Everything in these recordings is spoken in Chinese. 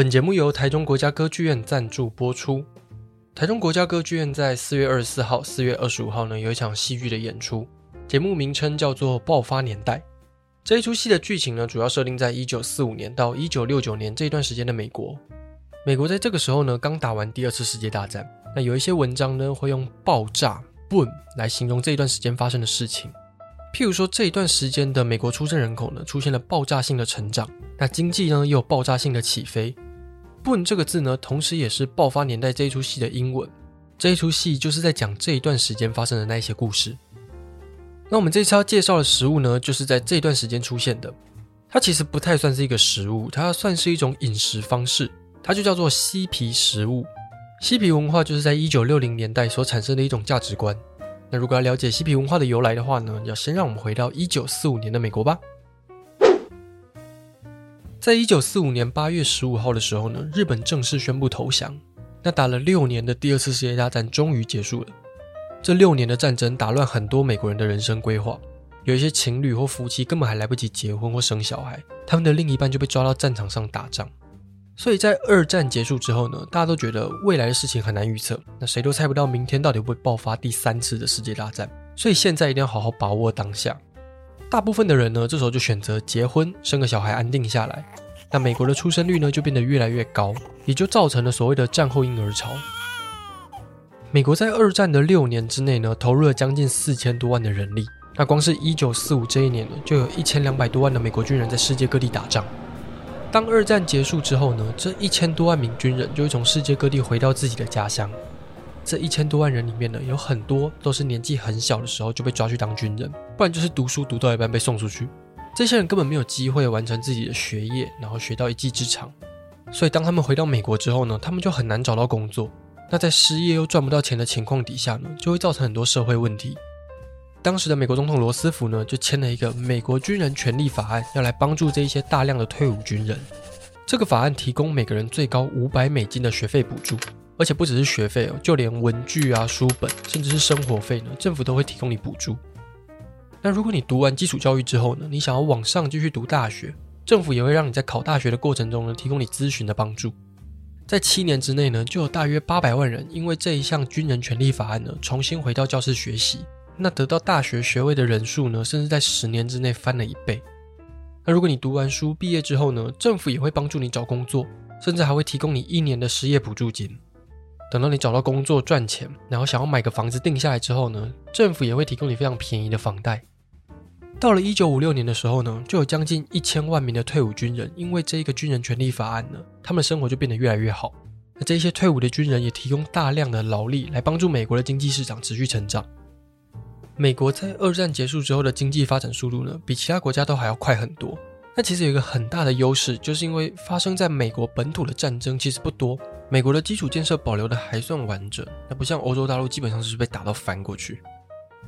本节目由台中国家歌剧院赞助播出。台中国家歌剧院在四月二十四号、四月二十五号呢，有一场戏剧的演出，节目名称叫做《爆发年代》。这一出戏的剧情呢，主要设定在一九四五年到一九六九年这一段时间的美国。美国在这个时候呢，刚打完第二次世界大战。那有一些文章呢，会用“爆炸 ”（boom） 来形容这一段时间发生的事情。譬如说，这一段时间的美国出生人口呢，出现了爆炸性的成长，那经济呢，又有爆炸性的起飞。Boom 这个字呢，同时也是爆发年代这一出戏的英文。这一出戏就是在讲这一段时间发生的那一些故事。那我们这次要介绍的食物呢，就是在这一段时间出现的。它其实不太算是一个食物，它算是一种饮食方式，它就叫做嬉皮食物。嬉皮文化就是在一九六零年代所产生的一种价值观。那如果要了解嬉皮文化的由来的话呢，要先让我们回到一九四五年的美国吧。在一九四五年八月十五号的时候呢，日本正式宣布投降。那打了六年的第二次世界大战终于结束了。这六年的战争打乱很多美国人的人生规划，有一些情侣或夫妻根本还来不及结婚或生小孩，他们的另一半就被抓到战场上打仗。所以在二战结束之后呢，大家都觉得未来的事情很难预测，那谁都猜不到明天到底会不会爆发第三次的世界大战。所以现在一定要好好把握当下。大部分的人呢，这时候就选择结婚，生个小孩，安定下来。那美国的出生率呢，就变得越来越高，也就造成了所谓的战后婴儿潮。美国在二战的六年之内呢，投入了将近四千多万的人力。那光是一九四五这一年呢，就有一千两百多万的美国军人在世界各地打仗。当二战结束之后呢，这一千多万名军人就会从世界各地回到自己的家乡。这一千多万人里面呢，有很多都是年纪很小的时候就被抓去当军人，不然就是读书读到一半被送出去。这些人根本没有机会完成自己的学业，然后学到一技之长。所以当他们回到美国之后呢，他们就很难找到工作。那在失业又赚不到钱的情况底下呢，就会造成很多社会问题。当时的美国总统罗斯福呢，就签了一个《美国军人权利法案》，要来帮助这一些大量的退伍军人。这个法案提供每个人最高五百美金的学费补助，而且不只是学费哦，就连文具啊、书本，甚至是生活费呢，政府都会提供你补助。那如果你读完基础教育之后呢，你想要往上继续读大学，政府也会让你在考大学的过程中呢，提供你咨询的帮助。在七年之内呢，就有大约八百万人因为这一项军人权利法案呢，重新回到教室学习。那得到大学学位的人数呢，甚至在十年之内翻了一倍。那如果你读完书毕业之后呢，政府也会帮助你找工作，甚至还会提供你一年的失业补助金。等到你找到工作赚钱，然后想要买个房子定下来之后呢，政府也会提供你非常便宜的房贷。到了一九五六年的时候呢，就有将近一千万名的退伍军人，因为这一个军人权利法案呢，他们的生活就变得越来越好。那这些退伍的军人也提供大量的劳力来帮助美国的经济市场持续成长。美国在二战结束之后的经济发展速度呢，比其他国家都还要快很多。那其实有一个很大的优势，就是因为发生在美国本土的战争其实不多，美国的基础建设保留的还算完整。那不像欧洲大陆，基本上是被打到翻过去。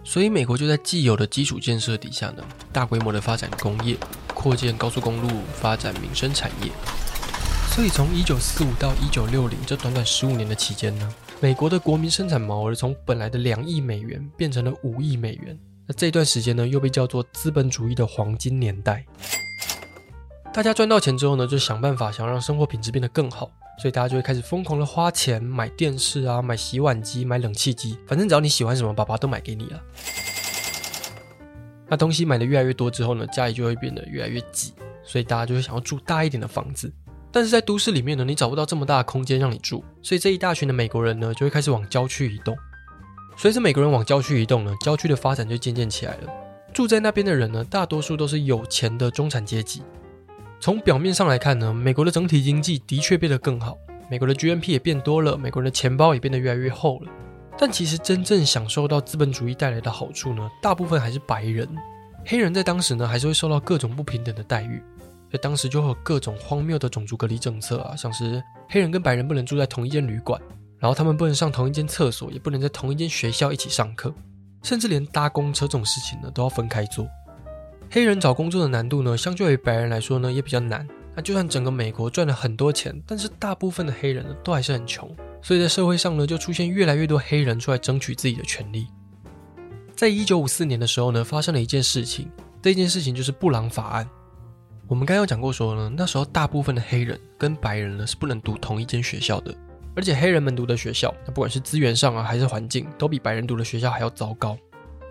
所以，美国就在既有的基础建设底下呢，大规模的发展工业，扩建高速公路，发展民生产业。所以，从一九四五到一九六零这短短十五年的期间呢，美国的国民生产毛额从本来的两亿美元变成了五亿美元。那这段时间呢，又被叫做资本主义的黄金年代。大家赚到钱之后呢，就想办法想让生活品质变得更好。所以大家就会开始疯狂的花钱买电视啊，买洗碗机，买冷气机，反正只要你喜欢什么，爸爸都买给你了。那东西买的越来越多之后呢，家里就会变得越来越挤，所以大家就会想要住大一点的房子。但是在都市里面呢，你找不到这么大的空间让你住，所以这一大群的美国人呢，就会开始往郊区移动。随着美国人往郊区移动呢，郊区的发展就渐渐起来了。住在那边的人呢，大多数都是有钱的中产阶级。从表面上来看呢，美国的整体经济的确变得更好，美国的 GNP 也变多了，美国人的钱包也变得越来越厚了。但其实真正享受到资本主义带来的好处呢，大部分还是白人。黑人在当时呢，还是会受到各种不平等的待遇，所以当时就会有各种荒谬的种族隔离政策啊，像是黑人跟白人不能住在同一间旅馆，然后他们不能上同一间厕所，也不能在同一间学校一起上课，甚至连搭公车这种事情呢，都要分开做。黑人找工作的难度呢，相较于白人来说呢，也比较难。那就算整个美国赚了很多钱，但是大部分的黑人呢，都还是很穷。所以在社会上呢，就出现越来越多黑人出来争取自己的权利。在一九五四年的时候呢，发生了一件事情，这件事情就是布朗法案。我们刚刚讲过说呢，那时候大部分的黑人跟白人呢是不能读同一间学校的，而且黑人们读的学校，那不管是资源上啊还是环境，都比白人读的学校还要糟糕。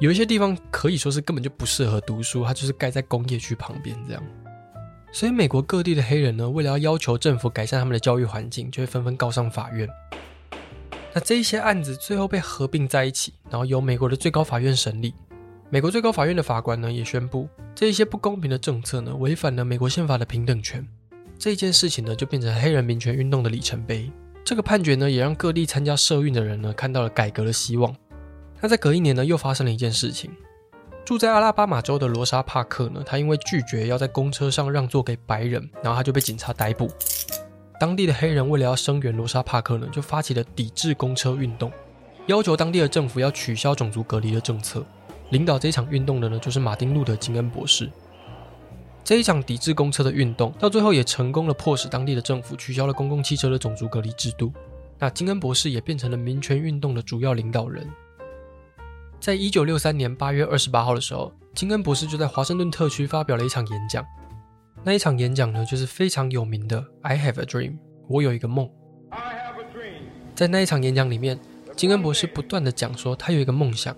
有一些地方可以说是根本就不适合读书，它就是盖在工业区旁边这样。所以美国各地的黑人呢，为了要要求政府改善他们的教育环境，就会纷纷告上法院。那这一些案子最后被合并在一起，然后由美国的最高法院审理。美国最高法院的法官呢也宣布，这一些不公平的政策呢违反了美国宪法的平等权。这件事情呢就变成黑人民权运动的里程碑。这个判决呢也让各地参加社运的人呢看到了改革的希望。那在隔一年呢又发生了一件事情，住在阿拉巴马州的罗莎帕克呢，他因为拒绝要在公车上让座给白人，然后他就被警察逮捕。当地的黑人为了要声援罗莎帕克呢，就发起了抵制公车运动，要求当地的政府要取消种族隔离的政策。领导这一场运动的呢，就是马丁·路德·金恩博士。这一场抵制公车的运动，到最后也成功的迫使当地的政府取消了公共汽车的种族隔离制度。那金恩博士也变成了民权运动的主要领导人。在一九六三年八月二十八号的时候，金恩博士就在华盛顿特区发表了一场演讲。那一场演讲呢，就是非常有名的 “I have a dream”，我有一个梦。在那一场演讲里面，金恩博士不断的讲说，他有一个梦想。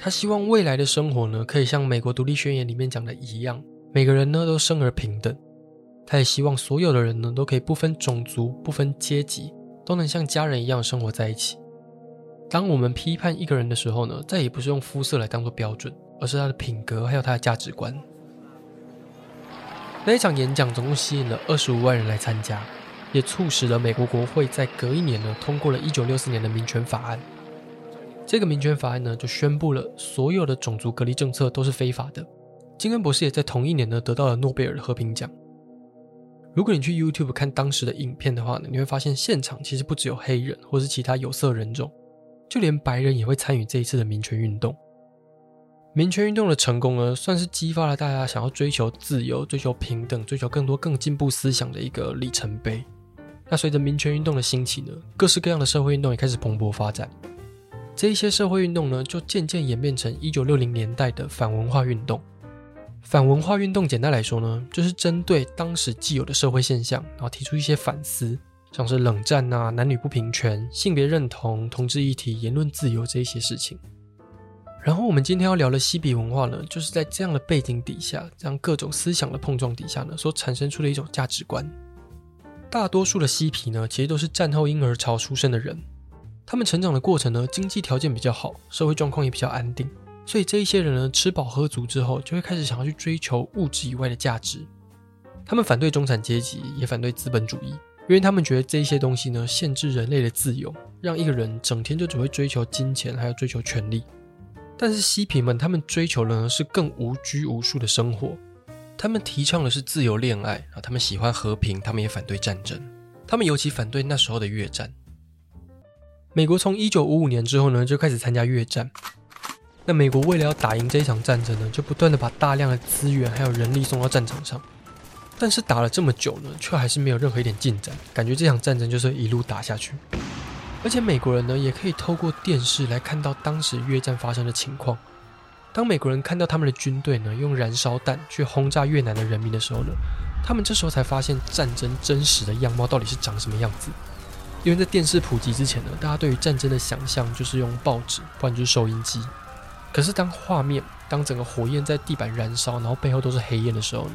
他希望未来的生活呢，可以像美国独立宣言里面讲的一样，每个人呢都生而平等。他也希望所有的人呢，都可以不分种族、不分阶级，都能像家人一样生活在一起。当我们批判一个人的时候呢，再也不是用肤色来当做标准，而是他的品格还有他的价值观。那一场演讲总共吸引了二十五万人来参加，也促使了美国国会在隔一年呢通过了一九六四年的民权法案。这个民权法案呢，就宣布了所有的种族隔离政策都是非法的。金恩博士也在同一年呢，得到了诺贝尔和平奖。如果你去 YouTube 看当时的影片的话呢，你会发现现场其实不只有黑人或是其他有色人种，就连白人也会参与这一次的民权运动。民权运动的成功呢，算是激发了大家想要追求自由、追求平等、追求更多更进步思想的一个里程碑。那随着民权运动的兴起呢，各式各样的社会运动也开始蓬勃发展。这一些社会运动呢，就渐渐演变成一九六零年代的反文化运动。反文化运动简单来说呢，就是针对当时既有的社会现象，然后提出一些反思，像是冷战啊、男女不平权、性别认同、同志议题、言论自由这一些事情。然后我们今天要聊的嬉皮文化呢，就是在这样的背景底下，这样各种思想的碰撞底下呢，所产生出的一种价值观。大多数的嬉皮呢，其实都是战后婴儿潮出生的人。他们成长的过程呢，经济条件比较好，社会状况也比较安定，所以这一些人呢，吃饱喝足之后，就会开始想要去追求物质以外的价值。他们反对中产阶级，也反对资本主义，因为他们觉得这些东西呢，限制人类的自由，让一个人整天就只会追求金钱，还有追求权力。但是嬉皮们，他们追求的呢，是更无拘无束的生活。他们提倡的是自由恋爱啊，他们喜欢和平，他们也反对战争。他们尤其反对那时候的越战。美国从一九五五年之后呢，就开始参加越战。那美国为了要打赢这一场战争呢，就不断的把大量的资源还有人力送到战场上。但是打了这么久呢，却还是没有任何一点进展，感觉这场战争就是一路打下去。而且美国人呢，也可以透过电视来看到当时越战发生的情况。当美国人看到他们的军队呢，用燃烧弹去轰炸越南的人民的时候呢，他们这时候才发现战争真实的样貌到底是长什么样子。因为在电视普及之前呢，大家对于战争的想象就是用报纸，不然就是收音机。可是当画面，当整个火焰在地板燃烧，然后背后都是黑烟的时候呢，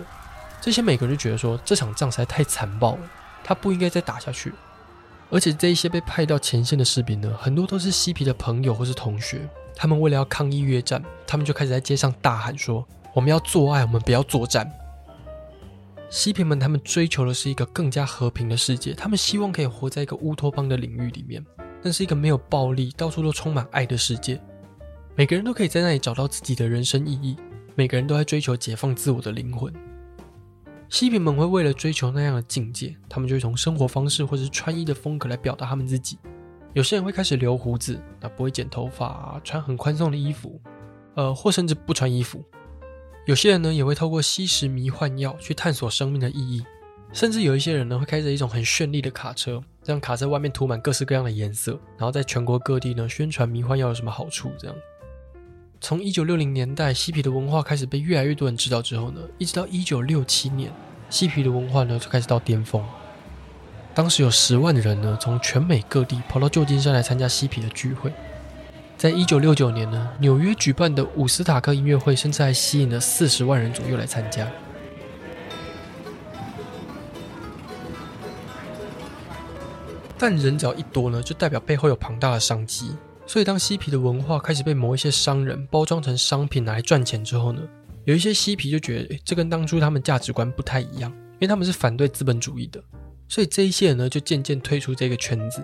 这些美国人就觉得说，这场仗实在太残暴了，他不应该再打下去。而且这一些被派到前线的士兵呢，很多都是嬉皮的朋友或是同学，他们为了要抗议越战，他们就开始在街上大喊说：“我们要做爱，我们不要作战。”嬉皮们，他们追求的是一个更加和平的世界。他们希望可以活在一个乌托邦的领域里面，那是一个没有暴力、到处都充满爱的世界。每个人都可以在那里找到自己的人生意义，每个人都在追求解放自我的灵魂。嬉皮们会为了追求那样的境界，他们就会从生活方式或者是穿衣的风格来表达他们自己。有些人会开始留胡子，那不会剪头发，穿很宽松的衣服，呃，或甚至不穿衣服。有些人呢也会透过吸食迷幻药去探索生命的意义，甚至有一些人呢会开着一种很绚丽的卡车，让卡车外面涂满各式各样的颜色，然后在全国各地呢宣传迷幻药有什么好处。这样，从一九六零年代嬉皮的文化开始被越来越多人知道之后呢，一直到一九六七年，嬉皮的文化呢就开始到巅峰。当时有十万人呢从全美各地跑到旧金山来参加嬉皮的聚会。在一九六九年呢，纽约举办的伍斯塔克音乐会甚至还吸引了四十万人左右来参加。但人只要一多呢，就代表背后有庞大的商机。所以当嬉皮的文化开始被某一些商人包装成商品拿来赚钱之后呢，有一些嬉皮就觉得，这跟当初他们价值观不太一样，因为他们是反对资本主义的。所以这一些人呢，就渐渐退出这个圈子。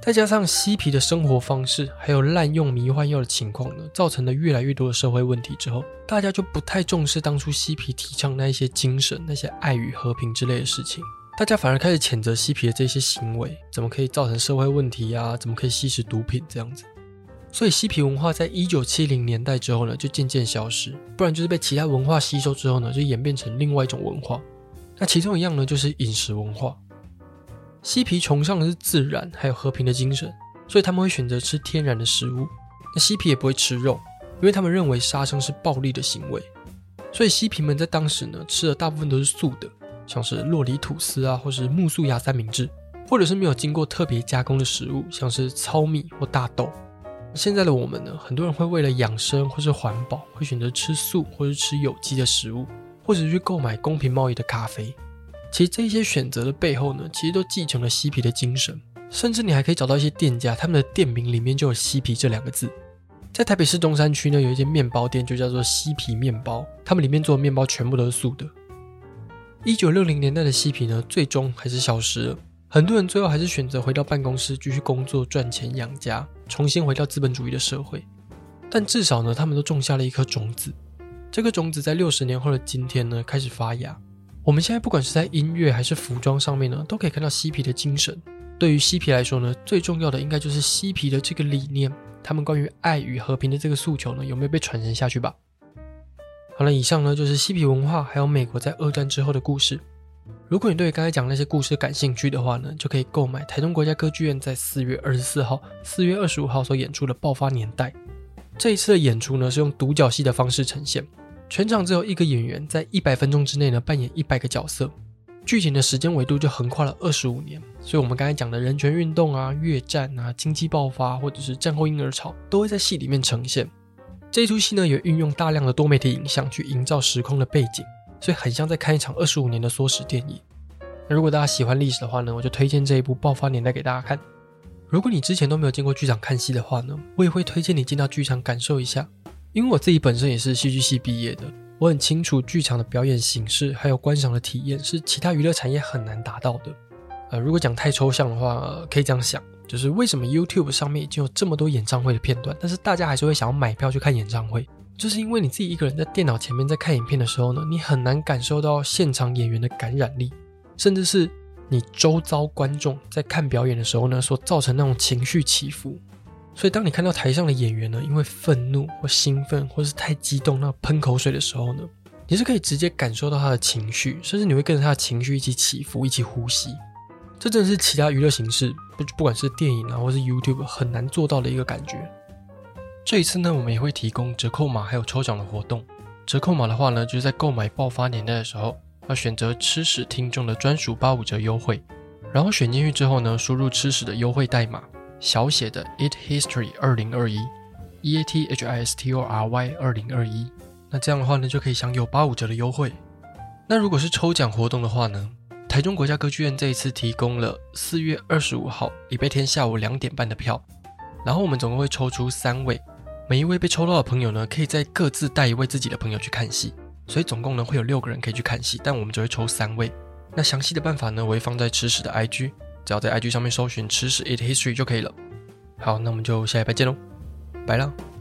再加上嬉皮的生活方式，还有滥用迷幻药的情况呢，造成了越来越多的社会问题之后，大家就不太重视当初嬉皮提倡那一些精神、那些爱与和平之类的事情，大家反而开始谴责嬉皮的这些行为，怎么可以造成社会问题啊？怎么可以吸食毒品这样子？所以嬉皮文化在一九七零年代之后呢，就渐渐消失，不然就是被其他文化吸收之后呢，就演变成另外一种文化。那其中一样呢，就是饮食文化。嬉皮崇尚的是自然还有和平的精神，所以他们会选择吃天然的食物。那嬉皮也不会吃肉，因为他们认为杀生是暴力的行为。所以嬉皮们在当时呢，吃的大部分都是素的，像是洛里吐司啊，或是木素牙三明治，或者是没有经过特别加工的食物，像是糙米或大豆。现在的我们呢，很多人会为了养生或是环保，会选择吃素或是吃有机的食物，或者去购买公平贸易的咖啡。其实这些选择的背后呢，其实都继承了嬉皮的精神，甚至你还可以找到一些店家，他们的店名里面就有“嬉皮”这两个字。在台北市中山区呢，有一间面包店，就叫做嬉皮面包，他们里面做的面包全部都是素的。一九六零年代的嬉皮呢，最终还是消失了，很多人最后还是选择回到办公室继续工作赚钱养家，重新回到资本主义的社会。但至少呢，他们都种下了一颗种子，这个种子在六十年后的今天呢，开始发芽。我们现在不管是在音乐还是服装上面呢，都可以看到嬉皮的精神。对于嬉皮来说呢，最重要的应该就是嬉皮的这个理念，他们关于爱与和平的这个诉求呢，有没有被传承下去吧？好了，以上呢就是嬉皮文化还有美国在二战之后的故事。如果你对刚才讲那些故事感兴趣的话呢，就可以购买台中国家歌剧院在四月二十四号、四月二十五号所演出的《爆发年代》。这一次的演出呢，是用独角戏的方式呈现。全场只有一个演员，在一百分钟之内呢扮演一百个角色，剧情的时间维度就横跨了二十五年。所以，我们刚才讲的人权运动啊、越战啊、经济爆发，或者是战后婴儿潮，都会在戏里面呈现。这一出戏呢，也运用大量的多媒体影像去营造时空的背景，所以很像在看一场二十五年的缩时电影。那如果大家喜欢历史的话呢，我就推荐这一部《爆发年代》给大家看。如果你之前都没有进过剧场看戏的话呢，我也会推荐你进到剧场感受一下。因为我自己本身也是戏剧系毕业的，我很清楚剧场的表演形式还有观赏的体验是其他娱乐产业很难达到的。呃，如果讲太抽象的话，可以这样想，就是为什么 YouTube 上面已经有这么多演唱会的片段，但是大家还是会想要买票去看演唱会，就是因为你自己一个人在电脑前面在看影片的时候呢，你很难感受到现场演员的感染力，甚至是你周遭观众在看表演的时候呢，所造成那种情绪起伏。所以，当你看到台上的演员呢，因为愤怒或兴奋，或是太激动，那喷口水的时候呢，你是可以直接感受到他的情绪，甚至你会跟着他的情绪一起起伏，一起呼吸。这真的是其他娱乐形式，不不管是电影啊，或是 YouTube，很难做到的一个感觉。这一次呢，我们也会提供折扣码还有抽奖的活动。折扣码的话呢，就是在购买爆发年代的时候，要选择吃屎听众的专属八五折优惠，然后选进去之后呢，输入吃屎的优惠代码。小写的 Eat History 二零二一，E A T H I S T O R Y 二零二一，那这样的话呢，就可以享有八五折的优惠。那如果是抽奖活动的话呢，台中国家歌剧院这一次提供了四月二十五号礼拜天下午两点半的票，然后我们总共会抽出三位，每一位被抽到的朋友呢，可以再各自带一位自己的朋友去看戏，所以总共呢会有六个人可以去看戏，但我们只会抽三位。那详细的办法呢，我会放在吃屎的 IG。只要在 IG 上面搜寻“吃屎 Eat History” 就可以了。好，那我们就下一拜见喽，拜了。